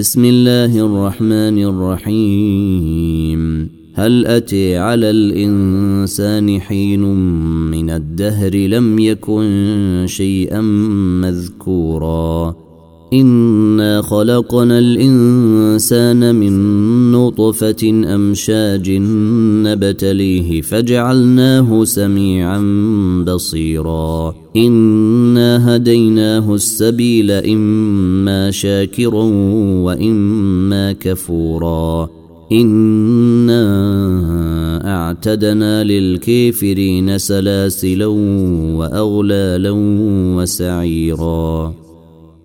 بسم الله الرحمن الرحيم. هل أتي على الإنسان حين من الدهر لم يكن شيئا مذكورا؟ إنا خلقنا الإنسان من نطفة أمشاج نبتليه فجعلناه سميعا بصيرا إنا هديناه السبيل إما شاكرا وإما كفورا إنا أعتدنا للكافرين سلاسلا وأغلالا وسعيرا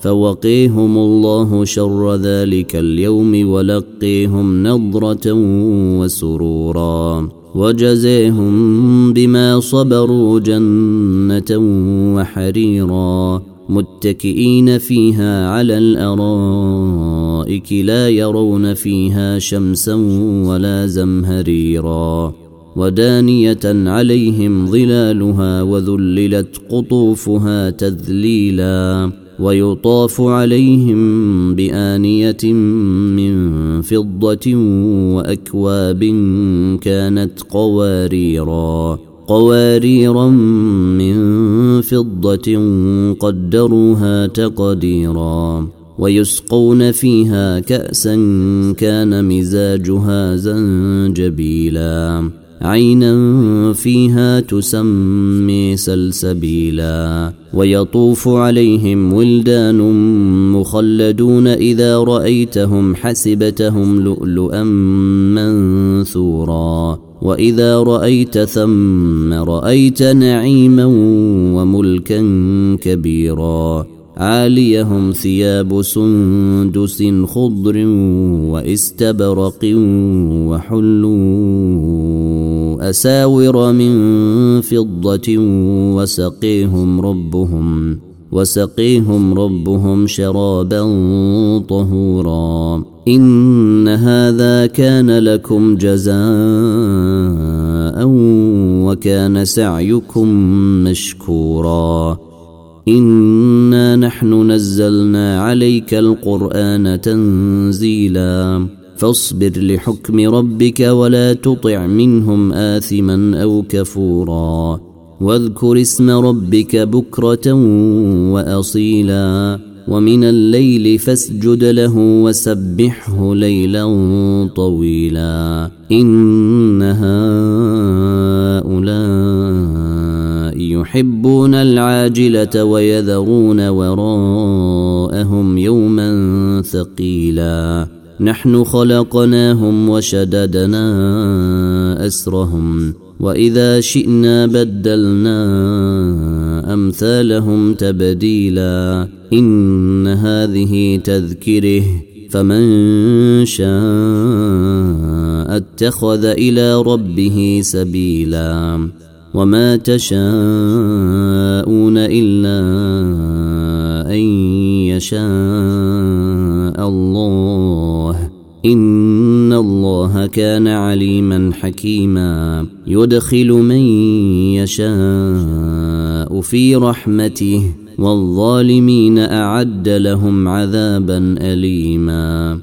فوقيهم الله شر ذلك اليوم ولقيهم نضرة وسرورا وجزيهم بما صبروا جنة وحريرا متكئين فيها على الأرائك لا يرون فيها شمسا ولا زمهريرا ودانية عليهم ظلالها وذللت قطوفها تذليلا ويطاف عليهم بآنية من فضة وأكواب كانت قواريرا قواريرا من فضة قدروها تقديرا ويسقون فيها كأسا كان مزاجها زنجبيلا. عينا فيها تسمي سلسبيلا ويطوف عليهم ولدان مخلدون إذا رأيتهم حسبتهم لؤلؤا منثورا وإذا رأيت ثم رأيت نعيما وملكا كبيرا عاليهم ثياب سندس خضر واستبرق وحلوا أساور من فضة وسقيهم ربهم وسقيهم ربهم شرابا طهورا. إن هذا كان لكم جزاء وكان سعيكم مشكورا. انا نحن نزلنا عليك القران تنزيلا فاصبر لحكم ربك ولا تطع منهم اثما أو كفورا واذكر اسم ربك بكره واصيلا ومن الليل فاسجد له وسبحه ليلا طويلا ان هؤلاء يحبون العاجلة ويذرون وراءهم يوما ثقيلا. نحن خلقناهم وشددنا أسرهم وإذا شئنا بدلنا أمثالهم تبديلا. إن هذه تذكره فمن شاء اتخذ إلى ربه سبيلا. وما تشاءون الا ان يشاء الله ان الله كان عليما حكيما. يدخل من يشاء في رحمته والظالمين اعد لهم عذابا اليما.